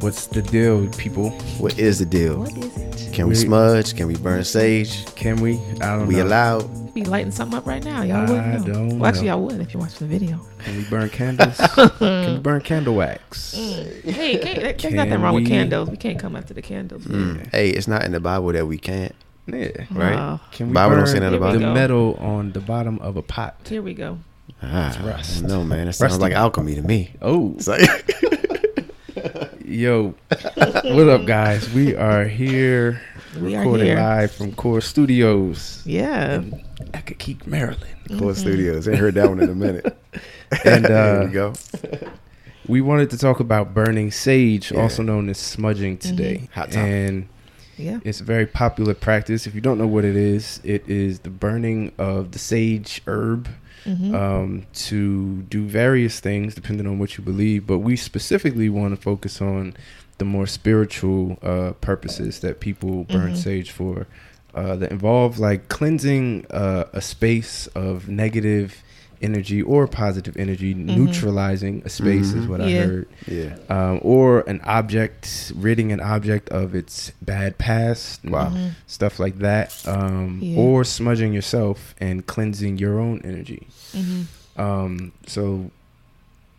What's the deal, people? What is the deal? What is it? Can we We- smudge? Can we burn sage? Can we? I don't We know. allowed? Be lighting something up right now. Y'all I wouldn't know. don't well, actually, know. y'all would if you watched the video. Can we burn candles? Can we burn candle wax? Hey, can't, there's Can nothing wrong with candles. We can't come after the candles. Mm. Hey, it's not in the Bible that we can't. Yeah. right? Can we Bible don't burn say nothing about the metal on the bottom of a pot? here we go. Ah, rust. No, man. That sounds Rusty. like alchemy to me. Oh, It's like, yo. what up, guys? We are here We are recording here. live from Core Studios Yeah. in Accokeek, Maryland. Core Studios. Ain't heard that one in a minute. And, there uh, we go. We wanted to talk about burning sage, Yeah. also known as smudging, today. Hot topic. And Yeah. It's a very popular practice. If you don't know what it is, it is the burning of the sage herb Mm-hmm. um, to do various things depending on what you believe. But we specifically want to focus on the more spiritual uh, purposes that people burn Mhm. sage for uh, that involve like cleansing uh, a space of negative energy or positive energy, neutralizing a space is Mhm. what Mm-hmm. Yeah. I heard Yeah. um, or an object, ridding an object of its bad past, and Wow. Mhm. stuff like that, um, Yeah. or smudging yourself and cleansing your own energy. Mhm. Um, so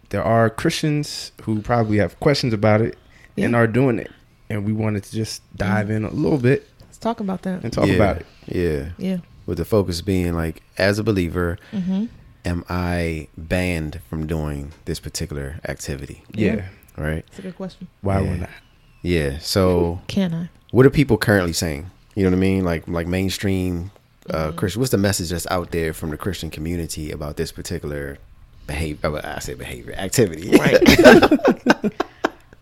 there are Christians who probably have questions about it and are doing it, and we wanted to just dive in a little bit Let's talk about that. and talk yeah. about it. Yeah. Yeah. With the focus being like, as a believer, Mm-hmm. Am I banned from doing this particular activity? Yeah, Yeah. Right? That's a good question. why Yeah. would not? Yeah. So Can I? what are people currently saying? You know what I mean? Like like mainstream uh Mhm. Christian what's the message that's out there from the Christian community about this particular behavior uh, I say behavior activity. Right.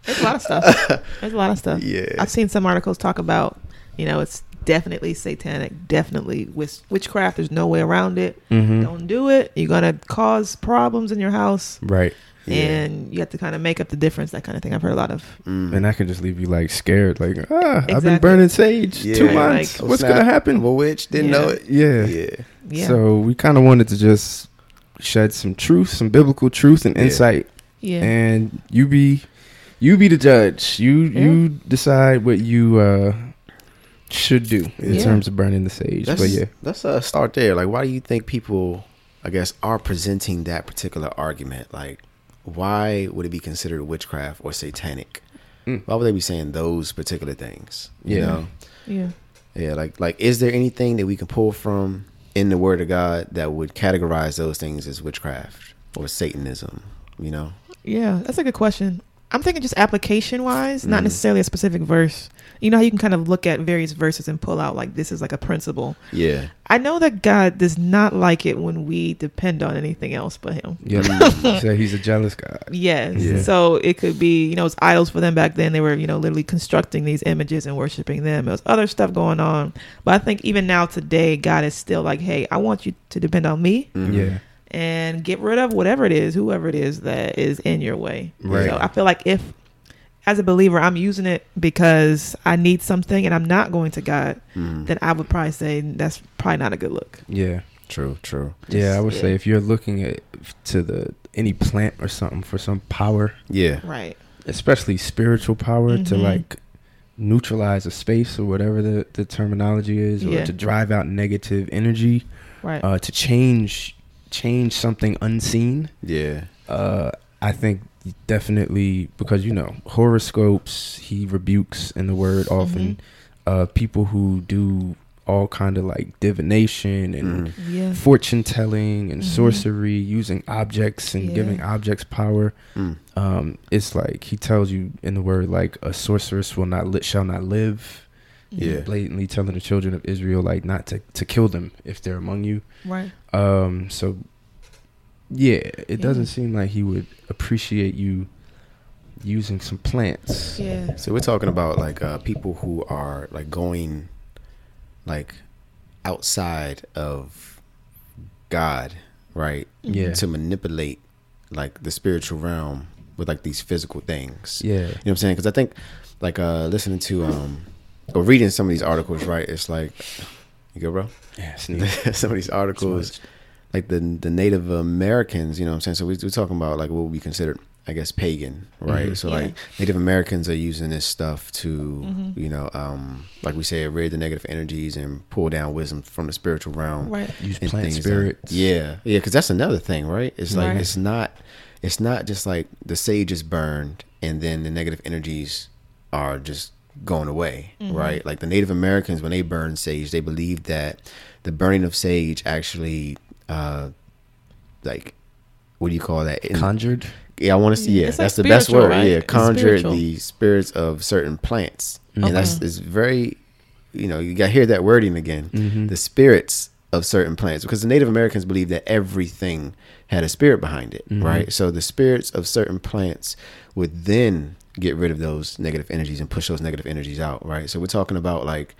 There's a lot of stuff. There's a lot of stuff. Yeah. I've seen some articles talk about, you know, it's definitely satanic, definitely witch- witchcraft. There's no way around it. Mm-hmm. Don't do it. You're gonna cause problems in your house, Right, Yeah. and you have to kind of make up the difference. That kind of thing. I've heard a lot of. Mm. and that can just leave you like scared, like ah, I've been burning sage Yeah. two Like, months. oh, What's gonna happen? I'm a witch, didn't Yeah. know it. Yeah. Yeah. Yeah. So we kind of wanted to just shed some truth, some biblical truth and Yeah. insight, yeah. and you be you be the judge. You Yeah. you decide what you uh should do in Yeah. terms of burning the sage. Let's, but yeah, let's uh, start there. Like why do you think people I guess are presenting that particular argument? Like why would it be considered witchcraft or satanic? Mm. Why would they be saying those particular things? You Yeah. know? yeah. Yeah, like like is there anything that we can pull from in the word of God that would categorize those things as witchcraft or satanism, you know? Yeah, that's a good question. I'm thinking just application wise, not Mhm. necessarily a specific verse. You know how you can kind of look at various verses and pull out like this is like a principle. Yeah. I know that God does not like it when we depend on anything else but Him. yeah. so he's a jealous God. Yes. Yeah. So it could be, you know, it's idols for them back then. They were, you know, literally constructing these images and worshiping them. There was other stuff going on. But I think even now today, God is still like, hey, I want you to depend on me Mhm. Yeah, and get rid of whatever it is, whoever it is that is in your way. Right. So I feel like if, as a believer, I'm using it because I need something and I'm not going to God, Mhm. then I would probably say that's probably not a good look. yeah, True, true. yeah. I would yeah. say if you're looking at to the any plant or something for some power, Yeah. Right. especially spiritual power, to Mhm. like neutralize a space or whatever the, the terminology is, or Yeah. to drive out negative energy, Right. uh, to change change something unseen. Yeah. Uh, I think definitely because you know horoscopes he rebukes in the word often. Uh, people who do all kind of like divination and Mhm. Yeah. fortune telling and Mhm. sorcery using objects and Yeah. giving objects power Mm. um it's like he tells you in the word like a sorceress will not lit shall not live Yeah. blatantly telling the children of israel like not to, to kill them if they're among you Right. Um so yeah it Yeah. doesn't seem like he would appreciate you using some plants. Yeah. So we're talking about like uh, people who are like going like outside of God, right? Yeah. To manipulate like the spiritual realm with like these physical things. Yeah. You know what I'm saying? Because I think like uh listening to um or reading some of these articles, right? It's like you go, bro. Yeah. some of these articles, Smudged. like the the Native Americans, you know what I'm saying? So we, we're talking about like what would be considered, I guess, pagan, right? Mhm. So Yeah. like Native Americans are using this stuff to, Mhm. you know, um, like we say, rid the negative energies and pull down wisdom from the spiritual realm. Right. Use and plant things like- spirits. yeah, yeah, because that's another thing, right? It's like Right. it's not, it's not just like the sage is burned and then the negative energies are just going away, Mm-hmm. right? Like the Native Americans, when they burn sage, they believed that the burning of sage actually, uh, like, what do you call that? In- Conjured. yeah, I want to see. Yeah, Yeah, it's like that's the best word. right? Yeah, It's conjured the spirits of certain plants, and that's Okay. it's very, you know, you got to hear that wording again. Mhm. The spirits of certain plants, because the Native Americans believed that everything had a spirit behind it, Mhm. right? So the spirits of certain plants would then get rid of those negative energies and push those negative energies out, right? So we're talking about like.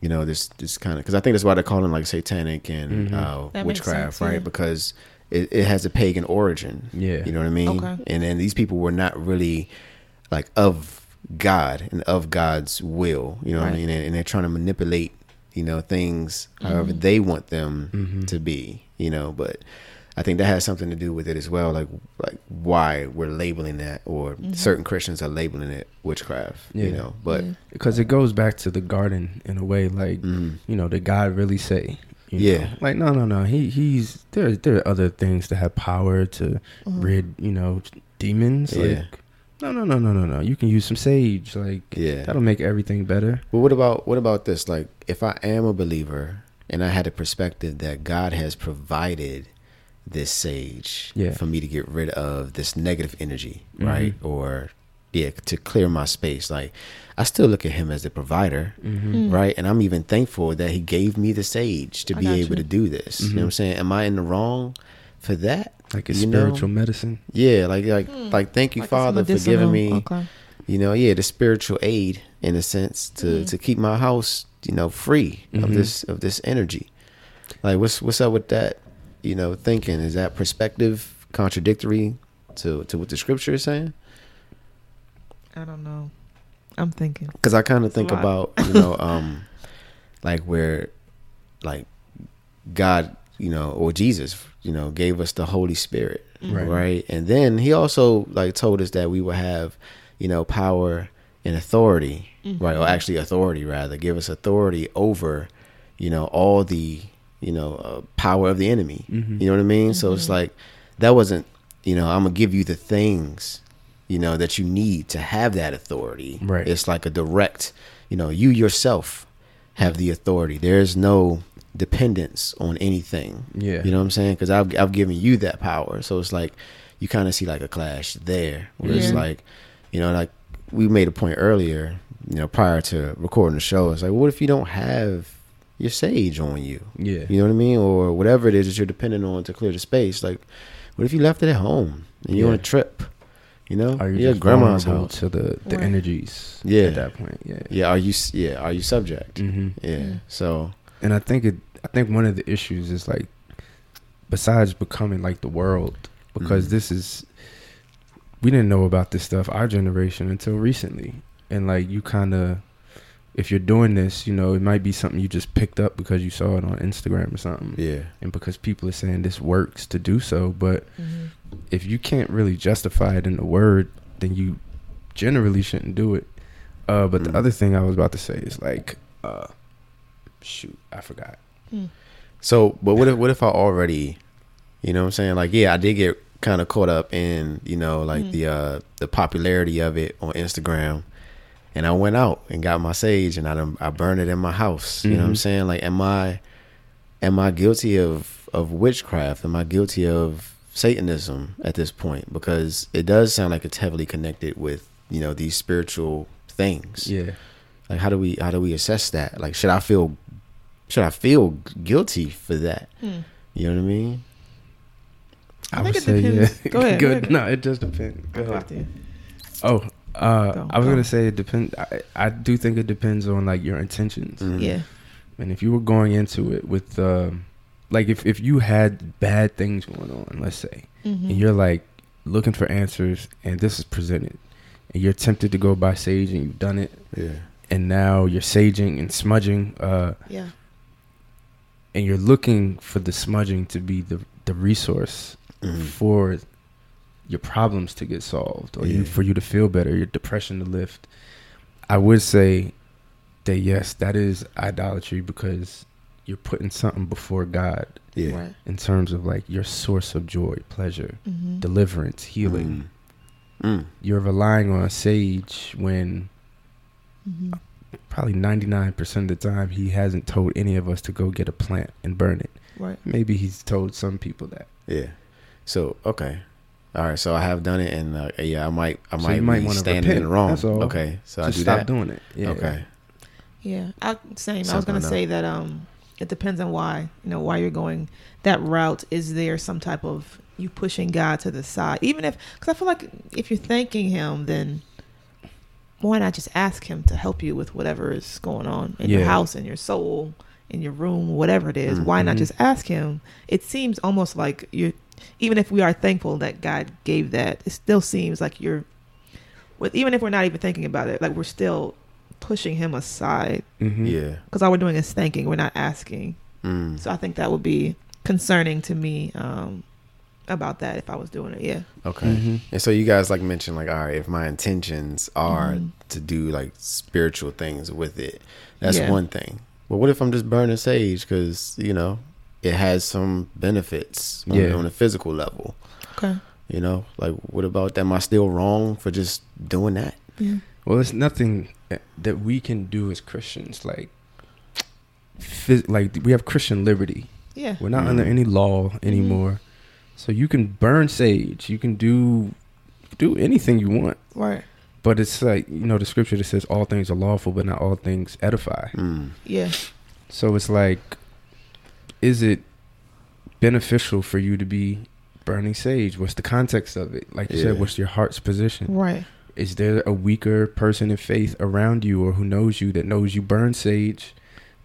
You know this this kind of because I think that's why they're calling like satanic and Mhm. uh, witchcraft, sense, right? yeah. Because it, it has a pagan origin. Yeah. You know what I mean? Okay. And then these people were not really like of God and of God's will. You know what I Right. mean? And, and they're trying to manipulate, you know, things however they want them Mhm. to be. You know, but I think that has something to do with it as well, like like why we're labeling that, or certain Christians are labeling it witchcraft. You know, but Yeah. because it goes back to the garden in a way like mm, you know did god really say you Yeah. know? like no no no he he's there there are other things that have power to Mhm. rid you know demons Yeah. like no no no no no no you can use some sage like yeah. that'll make everything better But what about what about this? Like, if I am a believer and I had a perspective that God has provided this sage Yeah. for me to get rid of this negative energy, Mhm. right? Or yeah, to clear my space. Like, I still look at Him as the provider, mm-hmm. Mm. right? And I'm even thankful that He gave me the sage to I be able you. to do this. You know what I'm saying? Am I in the wrong for that? like it's You know? spiritual medicine Yeah, like like Hmm. like thank you, Like Father, for giving me Okay. you know, yeah, the spiritual aid in a sense to Mhm. to keep my house, you know, free of Mhm. this of this energy. Like, what's what's up with that? You know, thinking is that perspective contradictory to to what the scripture is saying? I don't know. I'm thinking. Because I kind of think about you know, um, like where, like, God, you know, or Jesus, you know, gave us the Holy Spirit, Right. right? And then He also like told us that we will have, you know, power and authority, right? Or actually authority rather, give us authority over, you know, all the, you know, uh, power of the enemy. Mhm. You know what I mean? So it's like that wasn't, you know, I'm gonna give you the things, you know, that you need to have that authority. Right. It's like a direct, you know, you yourself have the authority. There's no dependence on anything. Yeah. You know what I'm saying? Because I've I've given you that power. So it's like you kind of see like a clash there, where it's like, you know, like we made a point earlier, you know, prior to recording the show. It's like, what if you don't have your sage on you? yeah You know what I mean? Or whatever it is that you're depending on to clear the space. Like, what if you left it at home and you're on a trip? You know, are you your just grandma's vulnerable house. to the the Right. energies Yeah. at that point yeah Yeah, are you? Yeah, are you subject? mm-hmm. Yeah. Mm. So and I think it. I think one of the issues is like, besides becoming like the world, because Mhm. this is, we didn't know about this stuff our generation until recently, and like you kind of, if you're doing this, you know, it might be something you just picked up because you saw it on Instagram or something, yeah, and because people are saying this works to do so, but Mhm. if you can't really justify it in the word, then you generally shouldn't do it. Uh, but the Mm. other thing I was about to say is like, uh, shoot, I forgot. So, but what if what if I already, you know, what I'm saying like, yeah, I did get kind of caught up in, you know, like Mm. the uh the popularity of it on Instagram, and I went out and got my sage and I done, I burned it in my house. You know what I'm Mhm. saying? Like, am I am I guilty of of witchcraft? Am I guilty of Satanism at this point? Because it does sound like it's heavily connected with you know these spiritual things. Yeah. Like, how do we how do we assess that? Like, should I feel should I feel guilty for that? Hmm. You know what I mean? I I, think would it say depends. yeah. Go ahead, go Good. ahead. No, it just depends. Go Go ahead. Oh, uh, Go, I was go. gonna say it depends. I, I do think it depends on like your intentions, Mhm. Yeah. and if you were going into it with, um, like, if if you had bad things going on, let's say, Mhm. and you're like looking for answers, and this is presented, and you're tempted to go by sage, and you've done it, Yeah. and now you're saging and smudging, uh, yeah. and you're looking for the smudging to be the the resource Mhm. for your problems to get solved or you for you to feel better, your depression to lift. I would say that yes, that is idolatry because you're putting something before God Yeah. Right. in terms of like your source of joy, pleasure, Mm-hmm. deliverance, healing. Mm. You're relying on a sage when Mm-hmm. probably 99% of the time he hasn't told any of us to go get a plant and burn it. Right. Maybe he's told some people that. Yeah. So okay. All right. So I have done it, and uh, yeah, I might, I So might, might be wanna standing in the wrong. that's all. Okay. So I Just do stop that. doing it. Yeah. Okay. Yeah, I, same. I was gonna enough. say that um, it depends on why you know why you're going that route. Is there some type of you pushing God to the side, even if because I feel like if you're thanking Him, then why not just ask Him to help you with whatever is going on in your house, in your soul, in your room, whatever it is? Why not Mhm. just ask Him? It seems almost like you're, even if we are thankful that God gave that, it still seems like you're, with even if we're not even thinking about it, like we're still pushing Him aside Mm-hmm. Yeah. because all we're doing is thanking we're not asking Mm. so i think that would be concerning to me um about that if i was doing it yeah Okay. Mm-hmm. And so you guys like mentioned like, all right, if my intentions are Mhm. to do like spiritual things with it, that's Yeah. one thing. But what if I'm just burning sage because you know it has some benefits on, Yeah. on a physical level? okay You know, like what about that? Am I still wrong for just doing that? yeah Well, it's nothing that- that we can do as Christians. Like, phys- like we have Christian liberty. yeah We're not Mhm. under any law anymore, so you can burn sage. You can do do anything you want. right But it's like you know the scripture that says all things are lawful, but not all things edify. Mm. yeah So it's like, is it beneficial for you to be burning sage? What's the context of it? Like you Yeah. said, what's your heart's position? right Is there a weaker person in faith around you or who knows you that knows you burn sage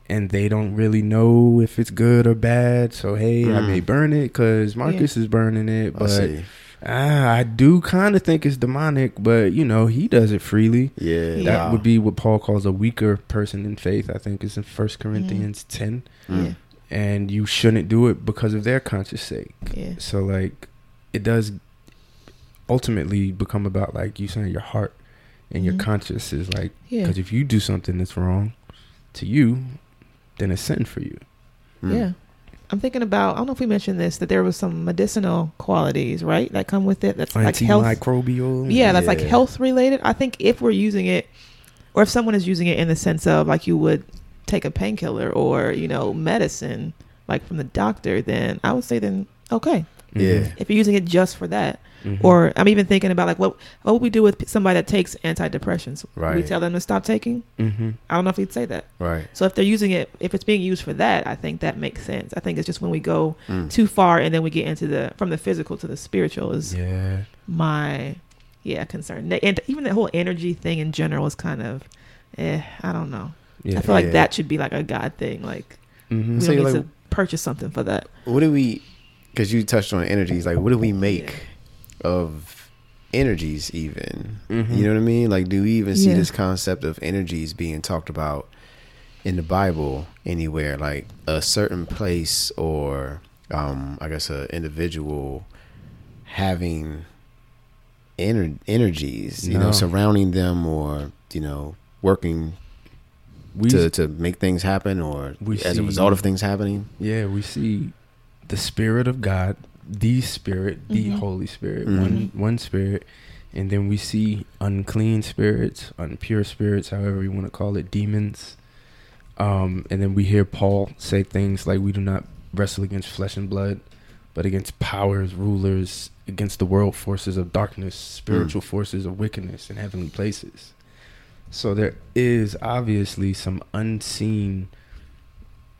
and they don't really know if it's good or bad? So, hey, I Mm. may burn it because Marcus is burning it, but see. ah, I do kind of think it's demonic, but you know, he does it freely. Yeah. Yeah. That wow. would be what Paul calls a weaker person in faith. I think it's in First Corinthians 10. Mm. Yeah And you shouldn't do it because of their conscious sake. yeah So like it does ultimately become about like you saying your heart and your Mhm. conscience is like yeah because if you do something that's wrong to you, then it's sin for you. Mm. yeah i'm thinking about i don't know if we mentioned this that there was some medicinal qualities right that come with it that's like health Antimicrobial. yeah that's like health related i think if we're using it or if someone is using it in the sense of like you would take a painkiller or you know medicine like from the doctor then i would say then okay. Yeah. if you're using it just for that Mhm. or i'm even thinking about like what what would we do with somebody that takes antidepressants Right. we tell them to stop taking Mhm. i don't know if we'd say that Right. so if they're using it if it's being used for that i think that makes sense i think it's just when we go Mm. too far and then we get into the from the physical to the spiritual is Yeah. my yeah concern and even the whole energy thing in general is kind of eh i don't know Yeah. i feel like Yeah. that should be like a god thing like Mhm. we So don't need like- to purchase something for that What do we? Because you touched on energies. Like, what do we make of energies? Even Mhm. you know what I mean? Like, do we even see Yeah. this concept of energies being talked about in the Bible anywhere? Like a certain place, or um, I guess a individual having ener- energies, you know, surrounding them, or you know, working we to to make things happen, or we as a result of things happening. Yeah, we see the Spirit of God, the Spirit, the Mhm. Holy Spirit, Mhm. one one Spirit, and then we see unclean spirits, impure spirits, however you want to call it, demons. Um, and then we hear Paul say things like, "We do not wrestle against flesh and blood, but against powers, rulers, against the world forces of darkness, spiritual forces of wickedness in heavenly places." So there is obviously some unseen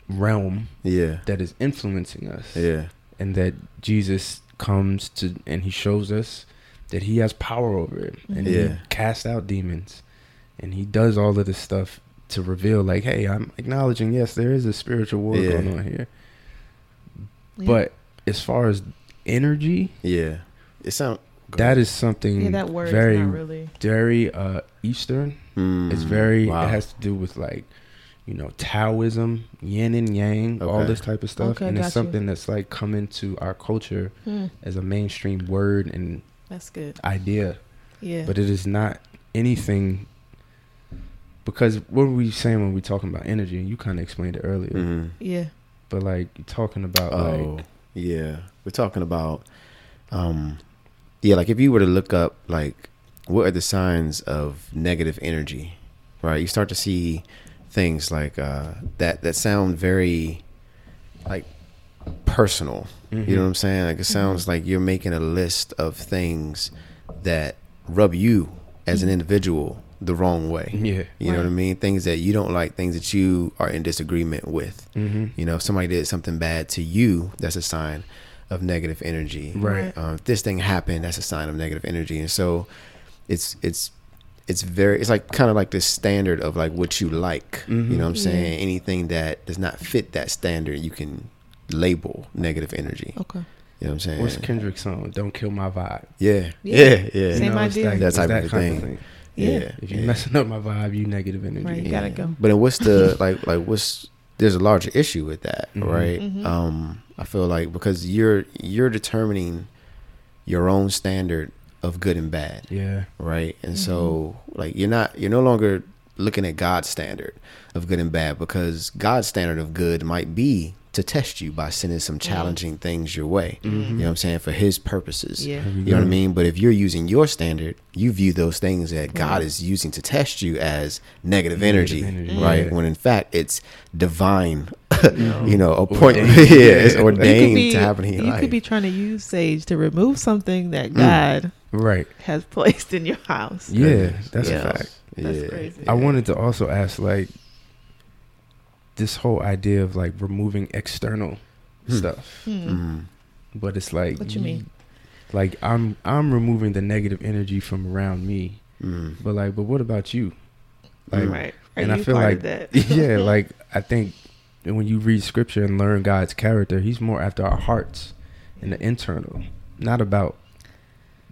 realm Yeah, that is influencing us yeah, and that Jesus comes to and he shows us that he has power over it and Yeah. he casts out demons and he does all of this stuff to reveal like hey i'm acknowledging yes there is a spiritual war Yeah. going on here Yeah. but as far as energy Yeah. It sound that is something yeah, that word very not really. very uh eastern Mm, it's very wow. it has to do with like you know taoism yin and yang all this type of stuff Okay, and it's got you. something that's like come into our culture Hmm, as a mainstream word and that's good. idea Yeah. but it is not anything because what were we saying when we talking about energy you kind of explained it earlier Mhm. yeah. but like you're talking about Oh, like yeah. We're talking about, um, yeah, like if you were to look up, like, what are the signs of negative energy, right? You start to see things like uh, that that sound very, like, personal. Mm-hmm. You know what I'm saying? Like, it sounds like you're making a list of things that rub you as an individual the wrong way. yeah You know what I mean? Things that you don't like, things that you are in disagreement with. mm-hmm. You know, if somebody did something bad to you, that's a sign of negative energy. Right. Um, if this thing happened, that's a sign of negative energy. And so, it's it's it's very it's like kind of like this standard of like what you like. You know what I'm saying? Anything that does not fit that standard, you can label negative energy. Okay. You know what I'm saying? what's Kendrick's song don't kill my vibe yeah. Yeah. Yeah. Yeah. Same You know, idea. that, That type that of kind thing. Yeah. Yeah. if you're yeah. messing up my vibe you negative energy Right. You gotta go. But then what's the like like what's there's a larger issue with that, Mhm. right? Mhm. Um I feel like because you're you're determining your own standard of good and bad, yeah right? And mm-hmm. so like you're not you're no longer looking at God's standard of good and bad because God's standard of good might be to test you by sending some challenging things your way. Mm-hmm. You know what I'm saying? For his purposes. Yeah. You know what I mean? But if you're using your standard, you view those things that God is using to test you as negative, Negative energy, energy, right? yeah. When in fact it's divine, you know, appointment. Ordained. yeah, it's Yeah. You could ordained be, to happen in you life. could be trying to use sage to remove something that mm. God right has placed in your house. yeah that's Yeah. a fact That's Yeah. crazy. I wanted to also ask like this whole idea of like removing external Hmm. stuff, Hmm. Mm. but it's like What you mean? Like I'm I'm removing the negative energy from around me, Mm. but like, but what about you? Like, right. Are and you I feel part like that? yeah, like I think when you read scripture and learn God's character, He's more after our hearts and the internal, not about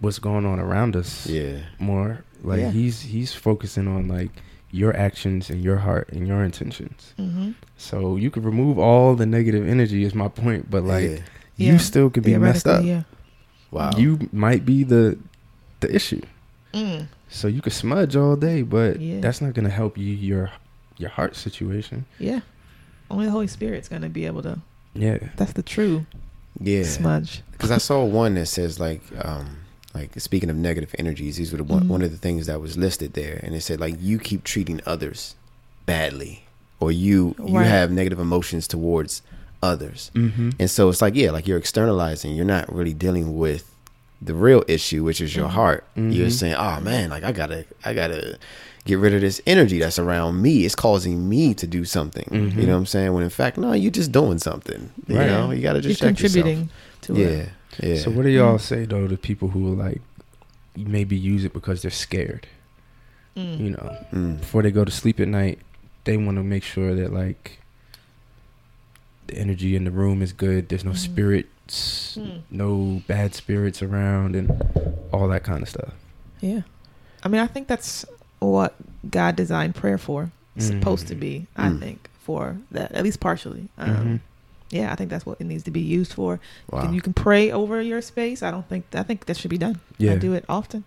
what's going on around us. Yeah. More like Yeah. He's He's focusing on like your actions and your heart and your intentions. hmm So you could remove all the negative energy is my point, but like Yeah. you Yeah. still could be messed up. Yeah. Wow. You might be the the issue. Mm. So you could smudge all day, but Yeah. that's not gonna help you your your heart situation. Yeah. Only the Holy Spirit's gonna be able to. Yeah. That's the true yeah. smudge. Because I saw one that says like, um, like speaking of negative energies, these were the one, Mhm. one of the things that was listed there, and it said like you keep treating others badly, or you you have negative emotions towards others, Mm-hmm. and so it's like yeah, like you're externalizing. You're not really dealing with the real issue, which is your Mhm. heart. You're Mhm. saying, oh man, like I gotta, I gotta get rid of this energy that's around me. It's causing me to do something. You know what I'm saying? When in fact, no, you're just doing something. You Right. know, you gotta You're just check contributing to yourself. it. Yeah, yeah. So what do y'all say though to people who like maybe use it because they're scared? Mm. You know, Mm. before they go to sleep at night, they want to make sure that like the energy in the room is good. There's no Mhm. spirits, Mm. no bad spirits around, and all that kind of stuff. Yeah. I mean, I think that's what God designed prayer for. It's supposed to Mhm. be, I Mm. think, for that, at least partially. Um, Mhm. Yeah, I think that's what it needs to be used for. You, Wow. can, you can pray over your space. I don't think, I think that should be done. Yeah. I do it often.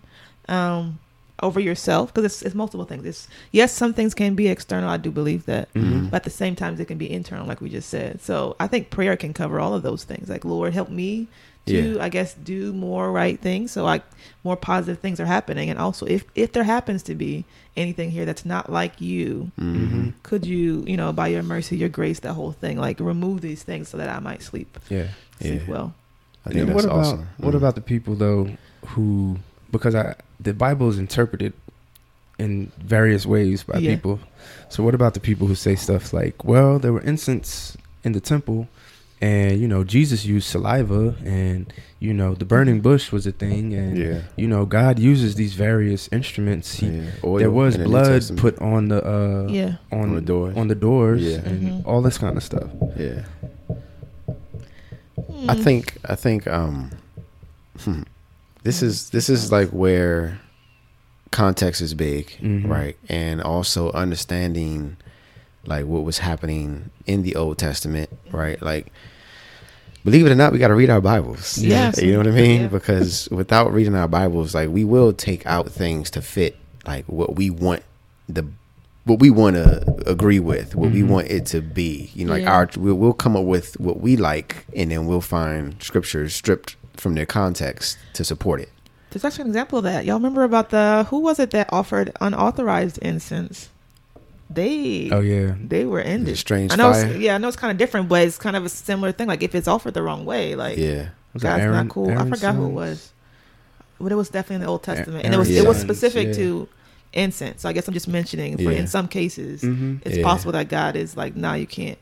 Um, over yourself, because it's, it's multiple things. It's, yes, some things can be external. I do believe that. Mhm. But at the same time, it can be internal, like we just said. So I think prayer can cover all of those things. Like, Lord, help me to, Yeah. I guess, do more right things. So like more positive things are happening. And also, if if there happens to be anything here that's not like you, Mhm. could you, you know, by your mercy, your grace, that whole thing, like remove these things so that I might sleep, Yeah. sleep Yeah. well. I think then that's what about awesome. what Mm. about the people though who because I the Bible is interpreted in various ways by Yeah. people. So what about the people who say stuff like, "Well, there were incense in the temple, and you know Jesus used saliva, and you know the burning bush was a thing, and Yeah. you know God uses these various instruments. He, Yeah. Oil there was in the New blood put on the uh, Yeah. on, On the doors. on the doors, Yeah. and Mhm. all this kind of stuff. Yeah. Hmm. I think I think um hmm, this is this is like where context is big, Mhm. right? And also understanding like what was happening in the Old Testament, right? Like believe it or not, we got to read our Bibles. Yeah. you know what I mean? Yeah. Because without reading our Bibles, like we will take out things to fit like what we want the what we want to agree with, what we Mhm. want it to be. You know, like Yeah. our we'll, we'll come up with what we like, and then we'll find scriptures stripped from their context to support it. There's actually an example of that. Y'all remember about the who was it that offered unauthorized incense? They Oh yeah, they were ended. Strange I know yeah, I know it's kind of different, but it's kind of a similar thing. Like if it's offered the wrong way, like Yeah, Was that God's Aaron- not cool. I Aaron's forgot who it was, but it was definitely in the Old Testament, and it was it was specific yeah. to incense. So I guess I'm just mentioning for Yeah. in some cases, Mhm. it's Yeah. possible that God is like, nah, you can't,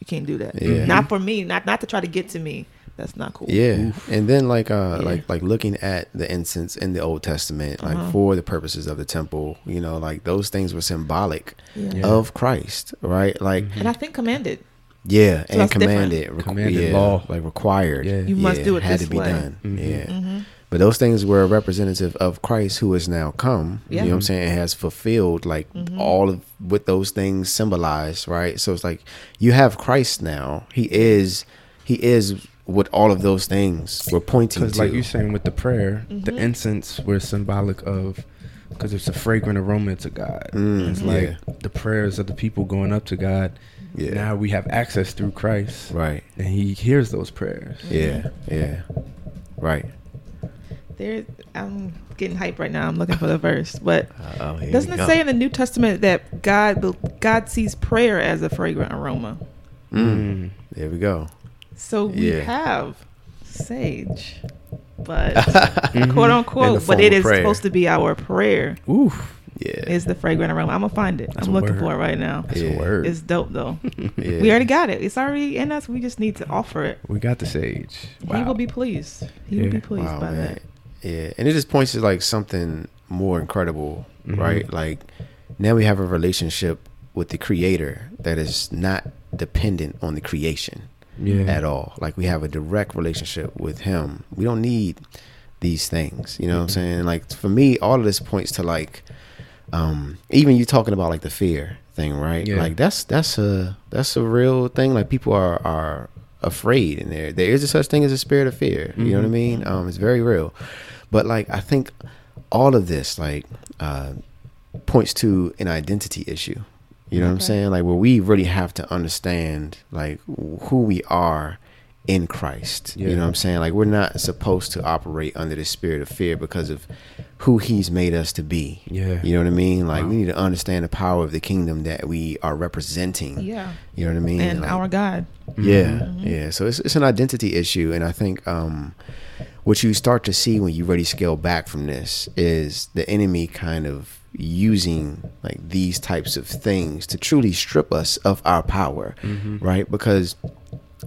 you can't do that. Not for me. Not not to try to get to me. That's not cool. yeah. And then like uh Yeah. like like looking at the incense in the Old Testament, like Uh-huh. for the purposes of the temple, you know, like those things were symbolic Yeah. Yeah. of Christ, right? Like Mhm. And I think commanded. yeah, So and commanded, requ- Commanded yeah, law. like required. Yeah. You must do it had this to be way. done. Mhm. Yeah. hmm But those things were representative of Christ who who is now come. Yeah. You know what I'm saying? It has fulfilled like Mhm. all of what those things symbolize, right? So it's like you have Christ now. He is he is what all of those things were pointing Because to. like you're saying with the prayer, the Mhm. incense were symbolic of because it's a fragrant aroma to God. Mm, it's like yeah. the prayers of the people going up to God. yeah. Now we have access through Christ, right. and He hears those prayers. Yeah. Yeah. Right. There, I'm getting hype right now. I'm looking for the verse, but Oh, doesn't it go. say in the New Testament that God God sees prayer as a fragrant aroma? Mm, there we go. So we Yeah. have sage, but Mhm. quote In the unquote, but it is prayer. supposed to be our prayer. Oof, Yeah. Is the fragrant aroma? I'm gonna find it. That's I'm looking word. for it right now. that's Yeah. a word. It's dope though. yeah. We already got it. It's already in us. We just need to offer it. we got the sage. He will be pleased. He will be pleased Wow, by man. that. Yeah, and it just points to like something more incredible, Mhm. right? Like now we have a relationship with the creator that is not dependent on the creation yeah. at all. Like we have a direct relationship with him. We don't need these things, you know what I'm saying? Like for me all of this points to like um even you talking about like the fear thing, right? Yeah. Like that's that's a that's a real thing like people are are afraid in there. There is a such thing as a spirit of fear. You know what I Mhm. mean? Um it's very real. But like I think all of this like uh points to an identity issue. You know what I'm saying? Like where we really have to understand like who we are in Christ. You know what I'm saying? Like we're not supposed to operate under the spirit of fear because of who he's made us to be. Yeah. You know what I mean? Like Wow. we need to understand the power of the kingdom that we are representing. Yeah. You know what I mean? And Like- our God. yeah, Mhm. yeah. So it's it's an identity issue, and I think um, what you start to see when you really scale back from this is the enemy kind of using like these types of things to truly strip us of our power, Mhm. right? Because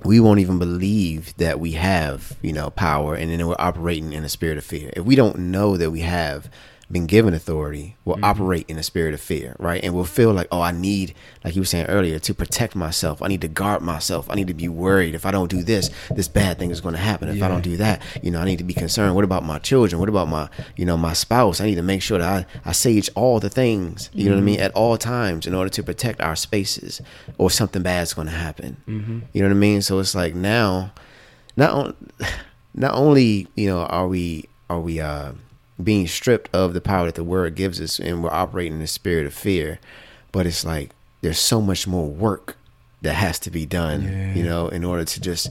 we won't even believe that we have, you know, power, and then we're operating in a spirit of fear. If we don't know that we have been given authority, we'll Mhm. operate in a spirit of fear, right? And we'll feel like, oh, I need, like you were saying earlier, to protect myself. I need to guard myself. I need to be worried. If I don't do this, this bad thing is going to happen. If I don't do that, you know, I need to be concerned. What about my children? What about my, you know, my spouse? I need to make sure that I, I sage all the things, you know what I mean, at all times in order to protect our spaces or something bad is going to happen. Mm-hmm. You know what I mean? So it's like now, not on, not only you know are we are we uh, being stripped of the power that the word gives us, and we're operating in the spirit of fear, but it's like there's so much more work that has to be done, Yeah. you know, in order to just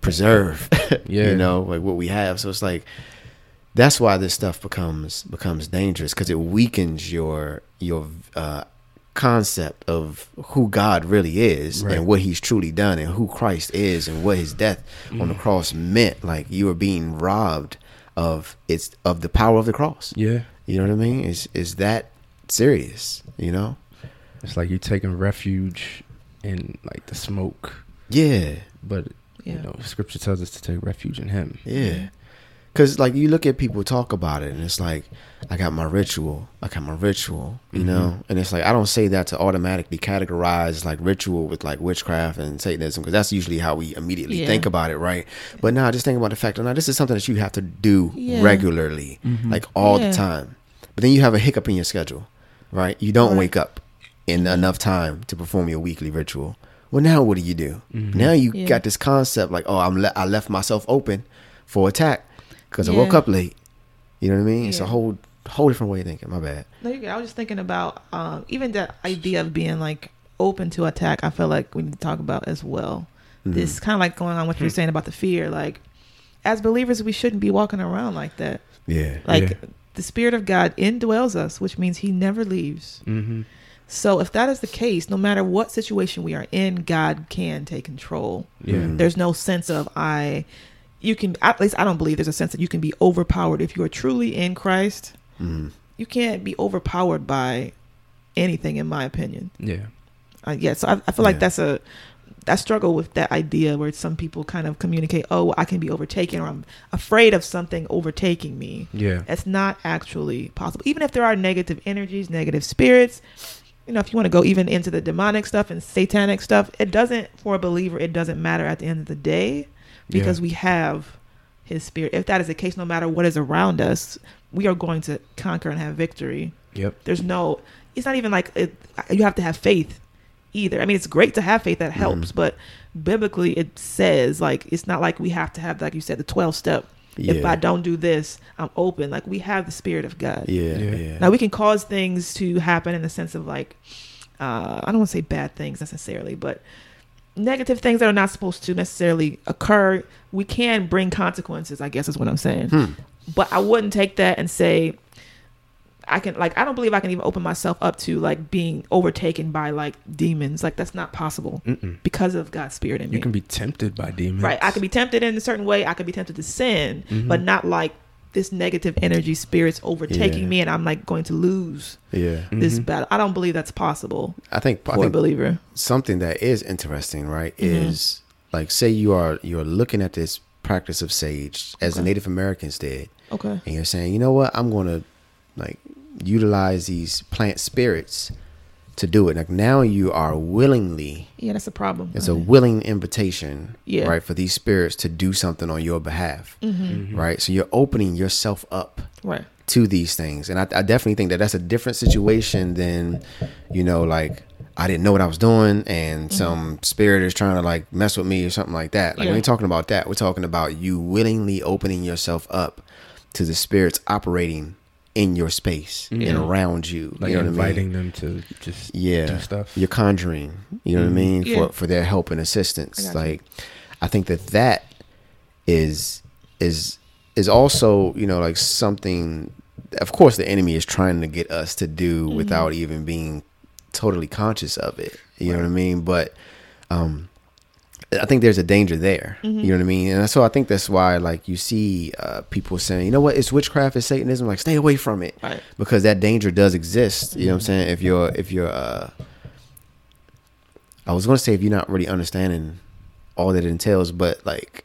preserve, Yeah. you know, like what we have. So it's like that's why this stuff becomes becomes dangerous because it weakens your your uh, concept of who God really is Right. and what He's truly done and who Christ is and what His death on the Mm. cross meant. Like you are being robbed of its of the power of the cross. Yeah. You know what I mean? Is is that serious? You know? It's like you're taking refuge in like the smoke, Yeah. but Yeah. You know, Scripture tells us to take refuge in Him. Yeah. Cause like you look at people talk about it and it's like, I got my ritual, I got my ritual, you mm-hmm. know? And it's like, I don't say that to automatically categorize like ritual with like witchcraft and Satanism, because that's usually how we immediately Yeah. think about it, right? But now just think about the fact that now this is something that you have to do Yeah. regularly, mm-hmm. like all Yeah. the time. But then you have a hiccup in your schedule, right? You don't Right. wake up in mm-hmm. enough time to perform your weekly ritual. Well, now what do you do? Now you got this concept like, oh, I'm le- I left myself open for attack because I woke up late. You know what I mean? It's a whole whole different way of thinking. My bad. No, you're good. I was just thinking about um, even that idea of being like open to attack. I feel like we need to talk about as well. Mm-hmm. This kind of like going on what you're saying about the fear. Like as believers, we shouldn't be walking around like that. Yeah. Like Yeah. the spirit of God indwells us, which means He never leaves. Mm-hmm. So if that is the case, no matter what situation we are in, God can take control. Yeah. There's no sense of I. You can at least I don't believe there's a sense that you can be overpowered if you are truly in Christ. Mhm. You can't be overpowered by anything, in my opinion. Yeah. Uh, yeah, so I, I feel like Yeah. that's a I struggle with that idea where some people kind of communicate, "Oh, I can be overtaken," or "I'm afraid of something overtaking me." Yeah. That's not actually possible. Even if there are negative energies, negative spirits, you know, if you want to go even into the demonic stuff and satanic stuff, it doesn't for a believer. It doesn't matter at the end of the day because Yeah. we have His Spirit. If that is the case, no matter what is around us, we are going to conquer and have victory. Yep. There's no. It's not even like it, you have to have faith either. I mean, it's great to have faith that helps, but biblically it says like it's not like we have to have like you said the 12 step. If I don't do this, I'm open. Like we have the spirit of God. Yeah. Yeah. Yeah. Now we can cause things to happen in the sense of like uh, I don't want to say bad things necessarily, but negative things that are not supposed to necessarily occur. We can bring consequences. I guess is what I'm saying. Hmm. But I wouldn't take that and say I can like I don't believe I can even open myself up to like being overtaken by like demons. Like that's not possible Mm-mm. because of God's spirit in me. You can be tempted by demons. Right. I can be tempted in a certain way. I could be tempted to sin, Mhm. but not like this negative energy spirits overtaking Yeah. me and I'm like going to lose Yeah. this Mhm. battle. I don't believe that's possible I think I for a believer. something that is interesting, right, Mhm. is like say you are you're looking at this practice of sage as the Native Americans did, Okay. and you're saying, you know what, I'm going to like utilize these plant spirits to do it. Like now you are willingly. Yeah, that's a problem. It's a willing invitation, Yeah. right, for these spirits to do something on your behalf, hmm Mhm. right? So you're opening yourself up Right. to these things and I, I definitely think that that's a different situation than you know like i didn't know what i was doing and some spirit is trying to like mess with me or something like that like Yeah. we ain't talking about that we're talking about you willingly opening yourself up to the spirits operating in your space Yeah. and around you Like you know inviting what i mean them to just yeah do stuff. you're conjuring you know what i mean Yeah. for for their help and assistance got you. like i think that that is is is also you know like something of course the enemy is trying to get us to do Mm-hmm. without even being totally conscious of it you know what i mean but um I think there's a danger there. Mm-hmm. You know what I mean? And so I think that's why, like, you see uh, people saying, you know what, it's witchcraft, it's Satanism. Like, stay away from it Right. because that danger does exist. You know what I'm Mm-hmm. saying? If you're, if you're, uh, I was going to say if you're not really understanding all that it entails, but like,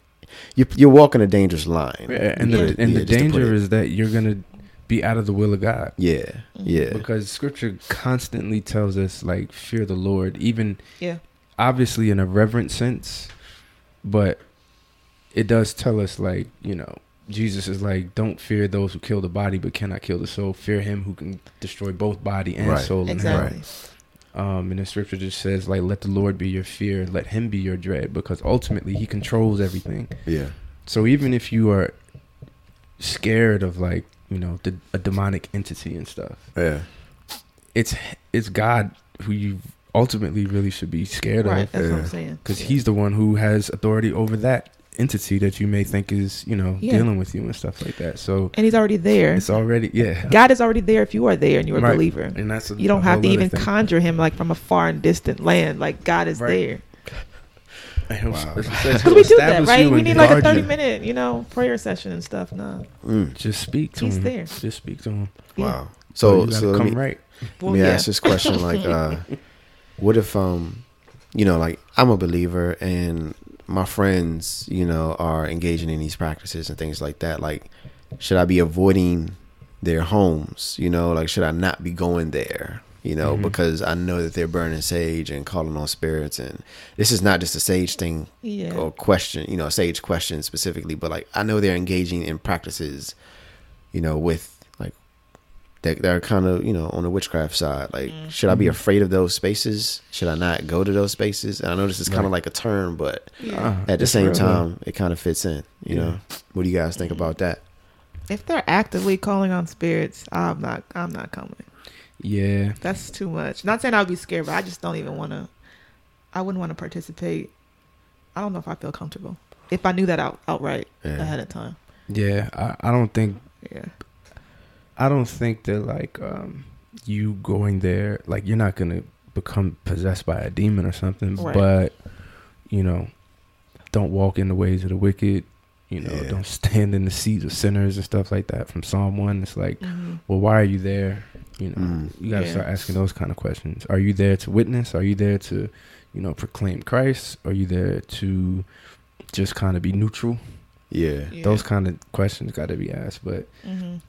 you, you're walking a dangerous line. Yeah, and the it- and yeah, the just to put danger is that you're gonna be out of the will of God. yeah, yeah, Because scripture constantly tells us like fear the Lord, even Yeah. Obviously in a reverent sense, but it does tell us like, you know, Jesus is like, don't fear those who kill the body but cannot kill the soul. Fear him who can destroy both body and Right. soul in hell. Exactly. Um, and the scripture just says like, let the Lord be your fear, let him be your dread, because ultimately he controls everything. yeah, So even if you are scared of like, you know, the, a demonic entity and stuff, yeah, it's it's God who you ultimately really should be scared Right. of That's what I'm saying. because Yeah. he's the one who has authority over that entity that you may think is you know Yeah. dealing with you and stuff like that. So and he's already there. it's already yeah, God is already there if you are there and you're a Right. believer. and that's a, You don't a have to even thing. conjure him like from a far and distant land. Like God is Right. there. Wow. as Because we do that, right? We need like a 30 you. minute, you know, prayer session and stuff. No. Mm, Just speak to He's him. there. Just speak to him. Yeah. wow. So, So, so let come me, right. Well, let me yeah. ask this question: like, uh, what if, um, you know, like I'm a believer and my friends, you know, are engaging in these practices and things like that, like should I be avoiding their homes? You know, like should I not be going there? You know, Mhm. because I know that they're burning sage and calling on spirits, and this is not just a sage thing Yeah. or question, you know, a sage question specifically, but like I know they're engaging in practices, you know, with like that they're kind of you know on the witchcraft side. Like, Mm. should I be afraid of those spaces? Should I not go to those spaces? And I know this is kind of Right. like a term, but Ah, at the it's same real, though. time, it kind of fits in. You Yeah. know, what do you guys think about that? If they're actively calling on spirits, I'm not. I'm not coming. Yeah. That's too much. Not saying I'll be scared, but I just don't even want to. I wouldn't want to participate. I don't know if I feel comfortable. If I knew that out outright Yeah. ahead of time. Yeah. I, I don't think Yeah. I don't think that like um you going there like you're not gonna become possessed by a demon or something, Right. but you know, don't walk in the ways of the wicked. You know, Yeah. don't stand in the seats of sinners and stuff like that. From Psalm one, it's like, Mhm. well, why are you there? You know, Mm. you gotta Yeah. start asking those kind of questions. Are you there to witness? Are you there to, you know, proclaim Christ? Are you there to just kind of be neutral? Yeah, Yeah. Those kind of questions got to be asked, but Mhm.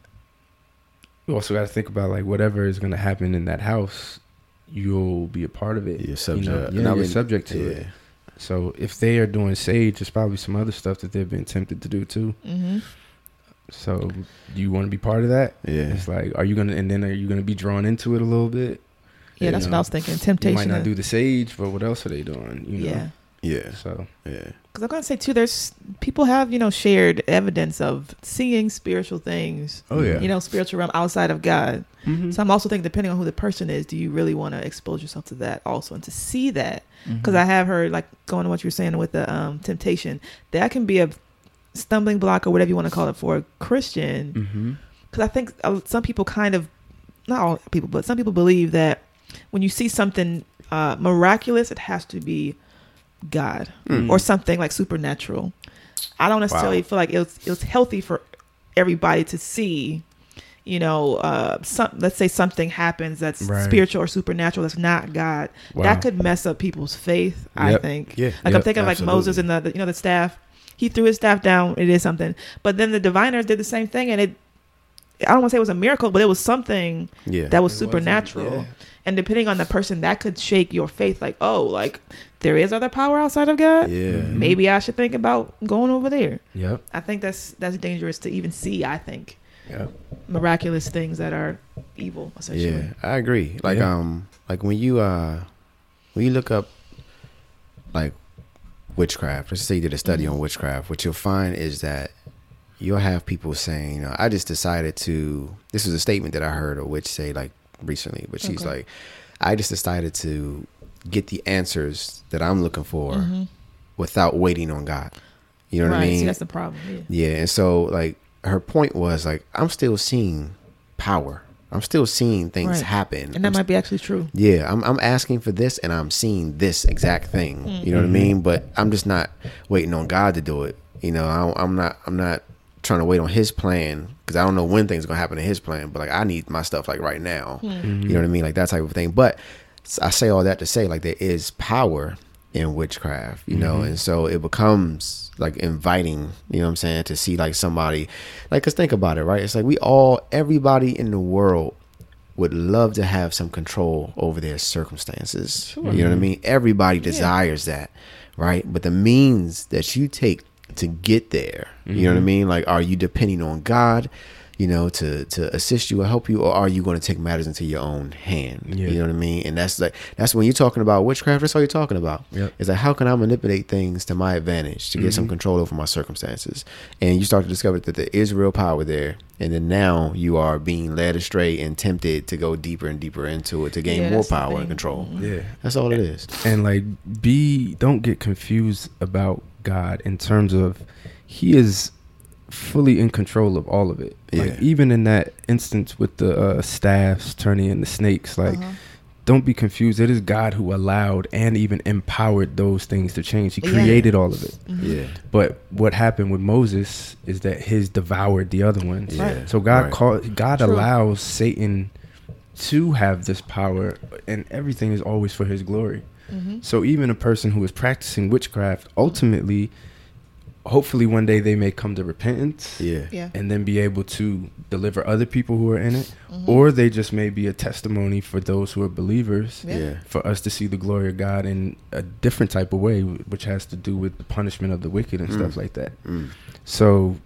You also got to think about like whatever is going to happen in that house, you'll be a part of it. you're You subject. know, yeah, you're mean, subject to yeah. it. So if they are doing sage, there's probably some other stuff that they've been tempted to do too. Mhm. So do you want to be part of that? Yeah, It's like, are you gonna, and then are you gonna be drawn into it a little bit? Yeah, You that's know, what I was thinking. You Temptation. might not of- do the sage, but what else are they doing? You know? yeah. Yeah, So yeah. Because I'm gonna say too, there's people have you know shared evidence of seeing spiritual things. Oh, yeah. You know, spiritual realm outside of God. Mm-hmm. So I'm also thinking, depending on who the person is, do you really want to expose yourself to that also and to see that? Mm-hmm. Because I have heard, like going to what you were saying with the um, temptation, that can be a stumbling block or whatever you want to call it for a Christian. Mm-hmm. Because I think uh, some people kind of, not all people, but some people believe that when you see something uh, miraculous, it has to be God Mm. or something like supernatural. I don't necessarily Wow. feel like it was it was healthy for everybody to see. You know, uh, some let's say something happens that's Right. spiritual or supernatural that's not God. Wow. That could mess up people's faith. I think. Yeah, Like I'm thinking of like Moses and the, the you know the staff. He threw his staff down. It is something. But then the diviners did the same thing, and it. I don't want to say it was a miracle, but it was something yeah, that was It supernatural. yeah. And depending on the person, that could shake your faith. Like, oh, like there is other power outside of God. yeah. Mhm. Maybe I should think about going over there. Yep. I think that's that's dangerous to even see. I think Yep. miraculous things that are evil, essentially. Yeah, I agree. Like Yeah. um like when you uh when you look up like witchcraft, let's say you did a study Mhm. on witchcraft, what you'll find is that you'll have people saying, you know, I just decided to this was a statement that I heard a witch say like recently, but she's Okay. like, I just decided to get the answers that I'm looking for Mhm. without waiting on God. You know what. I mean? That's the problem. Yeah. Yeah, and so like her point was like I'm still seeing power. I'm still seeing things Right. happen. And that I'm might be actually true. yeah, I'm I'm asking for this and I'm seeing this exact thing. You know what I Mhm. mean? But I'm just not waiting on God to do it. You know, I I'm not I'm not trying to wait on His plan because I don't know when things are gonna happen in His plan. But like I need my stuff like right now. Mm-hmm. You know what I mean? Like that type of thing. But I say all that to say like there is power in witchcraft, you know, Mhm. and so it becomes like inviting, you know what I'm saying, to see like somebody, like, cause think about it, right? It's like we all, everybody in the world would love to have some control over their circumstances. Sure. You know what I mean? Everybody desires that, right? But the means that you take to get there, you know what I Mhm. mean? Like, are you depending on God? you know, to to assist you or help you, or are you going to take matters into your own hand? Yeah. You know what I mean? And that's like that's when you're talking about witchcraft. That's all you're talking about. Yep. It's like how can I manipulate things to my advantage to get some Mhm. control over my circumstances? And you start to discover that there is real power there, and then now you are being led astray and tempted to go deeper and deeper into it to gain Yeah, more power and control. Yeah. That's all it is. and like be don't get confused about god in terms of he is fully in control of all of it like Yeah. even in that instance with the uh, staffs turning into snakes like Uh-huh. don't be confused it is god who allowed and even empowered those things to change he Yeah. created all of it Mhm. Yeah. but what happened with moses is that his devoured the other ones Yeah. so god Right. called god True. allows satan to have this power and everything is always for his glory Mm-hmm. So even a person who is practicing witchcraft, ultimately, hopefully one day they may come to repentance Yeah. Yeah. and then be able to deliver other people who are in it, Mhm. or they just may be a testimony for those who are believers Yeah. Yeah. for us to see the glory of God in a different type of way, which has to do with the punishment of the wicked and Mm. stuff like that. Mm. So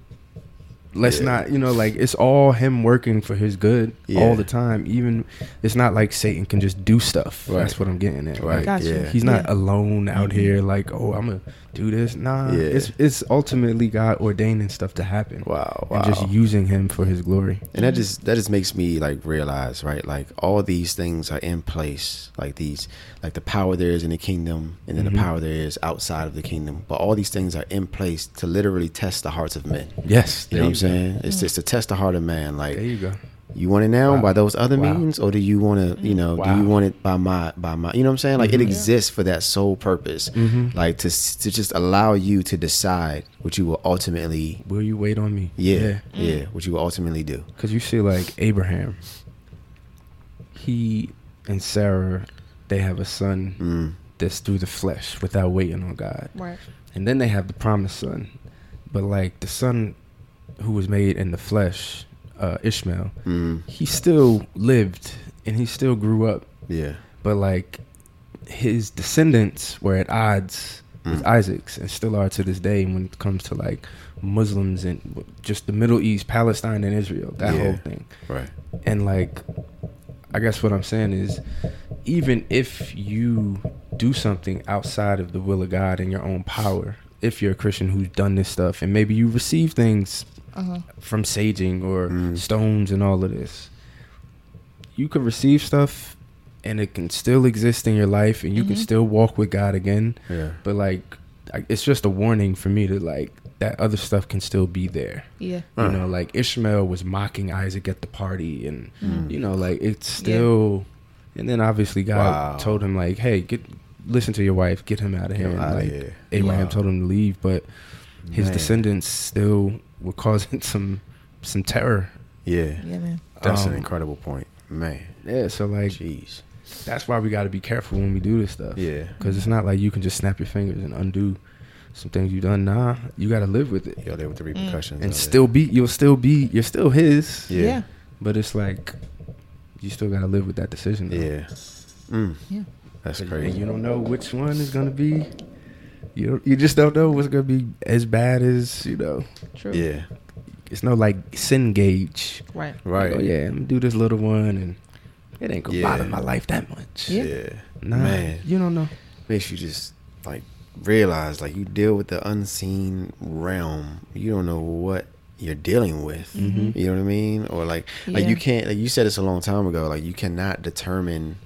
let's Yeah. not, you know, like it's all him working for his good Yeah. all the time. Even it's not like Satan can just do stuff. Right. That's what I'm getting at. Right. Like, Gotcha. Yeah. He's not Yeah. alone out Mhm. here like, oh, I'm gonna do this. Nah, Yeah. it's it's ultimately God ordaining stuff to happen Wow. Wow. and just using him for His glory. and that just that just makes me like realize right like all these things are in place like these like the power there is in the kingdom and then Mhm. the power there is outside of the kingdom but all these things are in place to literally test the hearts of men Yes, you know what i'm saying it's just to test the heart of man like There you go. You want it now Wow. by those other Wow. means or do you want to you know do you want it by my by my you know what i'm saying like it Mhm. exists for that sole purpose Mhm. like to to just allow you to decide what you will ultimately Will you wait on me? yeah yeah, what you will ultimately do Because you see, like Abraham, he and Sarah, they have a son mm. that's through the flesh without waiting on God. Right. And then they have the promised son. But like the son who was made in the flesh, uh, Ishmael, Mm. he still lived and he still grew up. yeah But like his descendants were at odds with Mm. Isaac's and still are to this day when it comes to like Muslims and just the Middle East, Palestine and Israel, that Yeah. whole thing. right And like, I guess what I'm saying is, even if you do something outside of the will of God in your own power, if you're a Christian who's done this stuff, and maybe you receive things Uh-huh. from saging or Mm. stones and all of this, you could receive stuff and it can still exist in your life and you can Mhm. still walk with God again. yeah But like, I- it's just a warning for me to like, that other stuff can still be there. Yeah. You Uh. know, like Ishmael was mocking Isaac at the party, and Mm. you know, like it's still. And then obviously God Wow. told him like, "Hey, get listen to your wife, get him out of here." Get him And, like here. Abraham Wow. told him to leave, but his Man. descendants still were causing some some terror. Yeah, Yeah, man. that's an Um, incredible point, man. Yeah, so like Jeez. that's why we got to be careful when we do this stuff. Yeah, because it's not like you can just snap your fingers and undo some things you've done. Nah, you got to live with it yo, there with the repercussions and of it. still be. You'll still be. You're still his. Yeah. Yeah. But it's like you still got to live with that decision. though. Yeah, mm. Yeah. that's And crazy. you don't know which one is gonna be. You you just don't know what's gonna be as bad as you know. True. Yeah, It's no like sin gauge. Right. right. Oh yeah, I'm gonna do this little one, and it ain't gonna Yeah. bother my life that much. Yeah. yeah. Nah, Man. you don't know. makes you just like realize like you deal with the unseen realm. You don't know what you're dealing with. Mhm. You know what I mean? Or like like you can't like you said this a long time ago. Like you cannot determine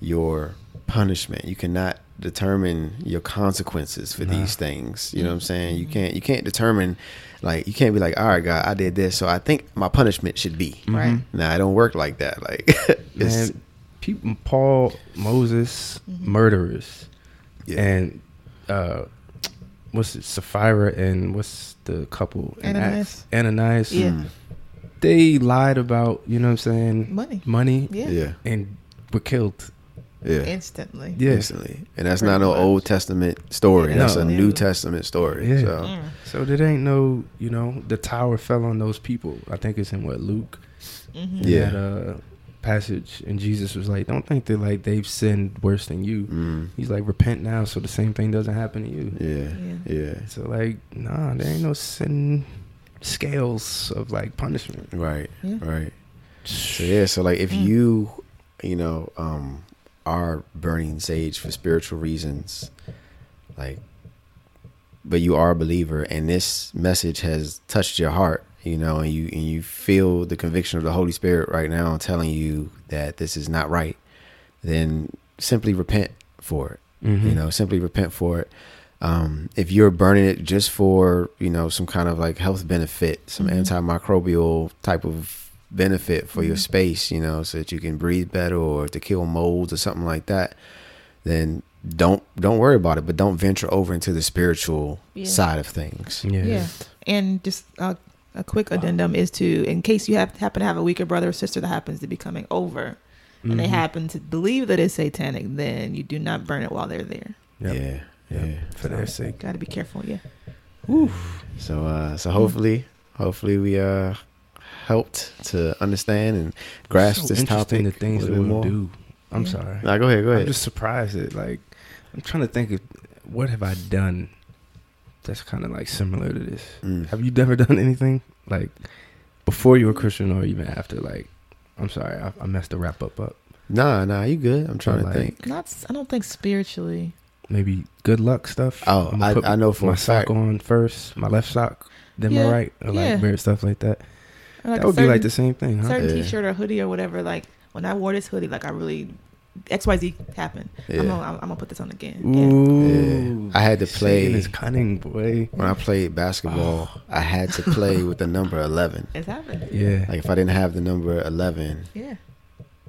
your punishment. You cannot determine your consequences for Nah. these things. You know what I'm saying? You can't you can't determine like you can't be like, all right, God, I did this, so I think my punishment should be. Right. Mhm. Nah, it don't work like that. Like it's Man, people, Paul, Moses, murderers, yeah. and uh, what's it, Sapphira and what's the couple? in Ananias. Ananias. Yeah. Mm. They lied about, you know what I'm saying? Money. Money. Yeah. yeah. And were killed. Yeah. Instantly. Yeah. instantly. And that's Pretty not no much. Old Testament story. That's a New Testament story. Yeah. So Mm. So there ain't no, you know, the tower fell on those people. I think it's in what Luke. Mhm. Yeah. That, uh, passage, and Jesus was like, "Don't think that like they've sinned worse than you." mm, He's like, "Repent now, so the same thing doesn't happen to you." yeah, Yeah. yeah, So like, nah, there ain't no sin scales of like punishment. Right, Yeah. right. So yeah, so like if Mm. you, you know, um, are burning sage for spiritual reasons, like, but you are a believer, and this message has touched your heart, you know, and you and you feel the conviction of the Holy Spirit right now telling you that this is not right, then simply repent for it. Mm-hmm. you know simply repent for it um, if you're burning it just for you know some kind of like health benefit some Mhm. antimicrobial type of benefit for your Mhm. space you know so that you can breathe better or to kill molds or something like that then don't don't worry about it but don't venture over into the spiritual Yeah. side of things yeah, Yeah. And just uh, a quick addendum is to, in case you have happen to have a weaker brother or sister that happens to be coming over, and they Mhm. happen to believe that it's satanic, then you do not burn it while they're there. Yep. Yeah, yeah. Yep. For their sake. Got to be careful. Yeah. So, uh, so hopefully, hopefully we uh helped to understand and grasp So this topic The things that we'll more. do. I'm Yeah. sorry. Nah, go ahead, go ahead. I'm ahead. just surprised at like I'm trying to think of what have I done that's kind of like similar to this. Mm. Have you ever done anything like before you were Christian or even after? Like, I'm sorry, I, I messed the wrap up up. Nah, nah, you good. I'm trying to Like- think. Not. I don't think spiritually. Maybe good luck stuff. Oh, I'ma I- put I know for my a sock on first, my left sock, then Yeah, my right, or like yeah. weird stuff like that. Or like that a would be like the same thing, huh? certain Yeah. t-shirt or hoodie or whatever. Like when I wore this hoodie, like I really X Y Z happened. I'm, Yeah. gonna, I'm, I'm gonna put this on again. Ooh, Yeah. I had to play- Shaking is cunning, boy. When I played basketball, Oh. I had to play with the number 11. It's happened. Yeah, Like if I didn't have the number 11, Yeah.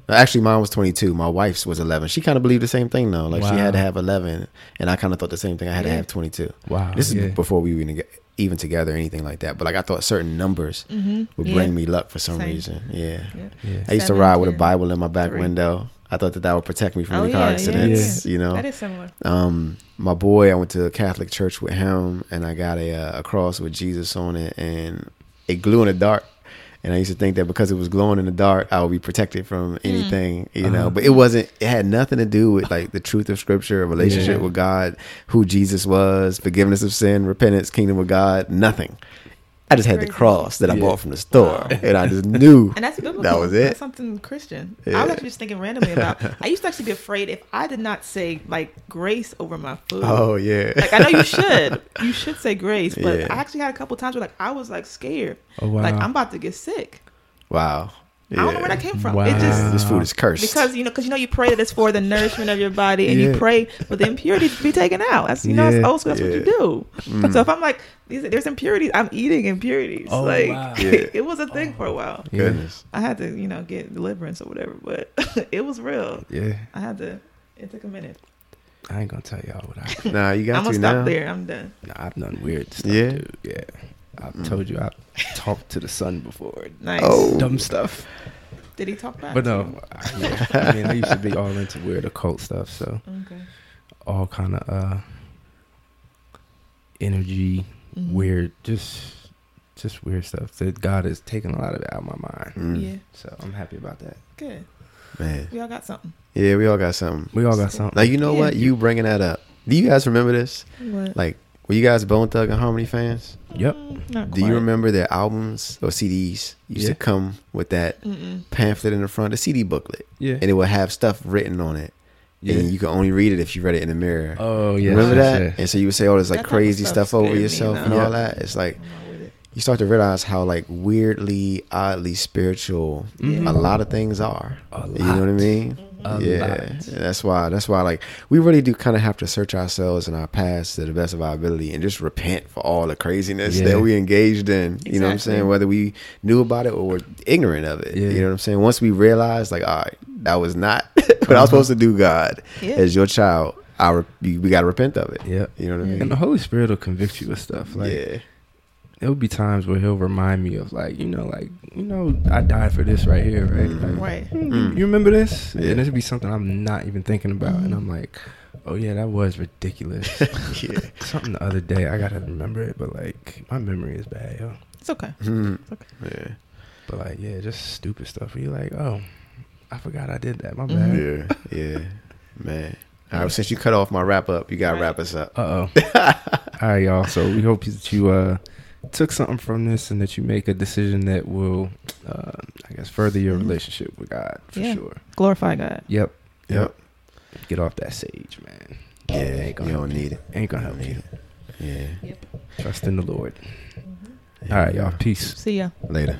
actually mine was 22. My wife's was 11. She kind of believed the same thing though. Like she had to have 11, and I kind of thought the same thing. I had to have 22. wow. This is yeah. before we were even, even together or anything like that. But like I thought certain numbers Mm-hmm. would yeah. bring me luck for some Same. reason. Yeah. Yeah. Yeah. I used to ride with a Bible in my back three. window. I thought that that would protect me from Oh, any car yeah, yeah, accidents. yeah. You know, That is similar. um, my boy, I went to a Catholic church with him, and I got a, uh, a cross with Jesus on it, and it glue in the dark. And I used to think that because it was glowing in the dark, I would be protected from anything, you know. Uh-huh. But it wasn't. It had nothing to do with like the truth of Scripture, a relationship Yeah. with God, who Jesus was, forgiveness of sin, repentance, kingdom of God. Nothing. I just had the cross that I Yeah. bought from the store, Wow. and I just knew And that's biblical. that was it. That's something Christian. I was actually just thinking randomly about. I used to actually be afraid if I did not say like grace over my food. Oh yeah. Like I know you should. You should say grace, but Yeah. I actually had a couple times where like I was like scared. Oh wow. Like I'm about to get sick. wow. I don't know where that came from. Wow. It just This food is cursed. because you know because you know you pray that it's for the nourishment of your body and Yeah. you pray for the impurities to be taken out. That's you know Yeah. it's old school. That's what you Yeah. do. Mm. So if I'm like these, there's impurities, I'm eating impurities. Oh, like wow. It was a thing for a oh, while. Goodness. I had to you know get deliverance or whatever, but it was real. Yeah, I had to. It took a minute. I ain't gonna tell y'all what I. Nah, you got I'm gonna to stop now. there. I'm done. Nah, I've done weird stuff. Yeah? dude. yeah. I've Mm. told you I talked to the sun before. Nice. Oh. Dumb stuff. Did he talk back? But no. I, yeah. I mean, I used to be all into weird occult stuff, so Okay. all kind of uh energy, Mhm. weird, just just weird stuff. That God has taken a lot of it out of my mind. Mm, Yeah. So I'm happy about that. Good. Man. We all got something. Yeah, we all got something. We all got something. Now you know Yeah. what? You bringing that up. Do you guys remember this? What? Like, were you guys Bone Thug and Harmony fans? Yep. Not Do you quite. remember their albums or CDs used Yeah. to come with that Mm-mm. pamphlet in the front, the CD booklet, Yeah. and it would have stuff written on it, Yeah. and you could only read it if you read it in the mirror. Oh yeah. remember yes, that? yes. And so you would say all this like That type of crazy stuff stuff over scared me, yourself and though. all that. It's like I'm not with it. you start to realize how like weirdly, oddly spiritual Mhm. a lot of things are. A You know what I lot. mean? A yeah, lot. that's why. That's why. Like, we really do kind of have to search ourselves and our past to the best of our ability, and just repent for all the craziness Yeah. that we engaged in. You know what I'm saying? Whether we knew about it or were ignorant of it. Yeah. You know what I'm saying? Once we realized, like, all right, that was not what I Uh-huh. was supposed to do. God, Yeah. as your child, I re- we, we got to repent of it. Yeah, You know what I mean? And the Holy Spirit will convict you of stuff. Like yeah. There will be times where he'll remind me of like, you know, like, you know, I died for this right here, right? Mhm. Like, Right. "Hmm, Mm. You remember this? Yeah. And it'll be something I'm not even thinking about. And Mhm. I'm like, oh yeah, that was ridiculous. yeah. something the other day, I gotta remember it, but like my memory is bad, yo. It's okay. Mhm. okay. Yeah. But like, yeah, just stupid stuff. Where you're like, oh, I forgot I did that. My Mhm. bad. Yeah. Yeah. Man. All right. Since you cut off my wrap up, you got to Right. wrap us up. Uh oh. All right, y'all. So we hope that you uh took something from this and that you make a decision that will, uh, I guess, further your Mhm. relationship with God for Yeah. sure. Glorify God. Yep. Yep. Get off that sage, man. Yeah. ain't gonna don't help need it. Ain't gonna help don't you. need it. Yeah. Trust in the Lord. Yeah. All right, y'all. Peace. See ya. Later.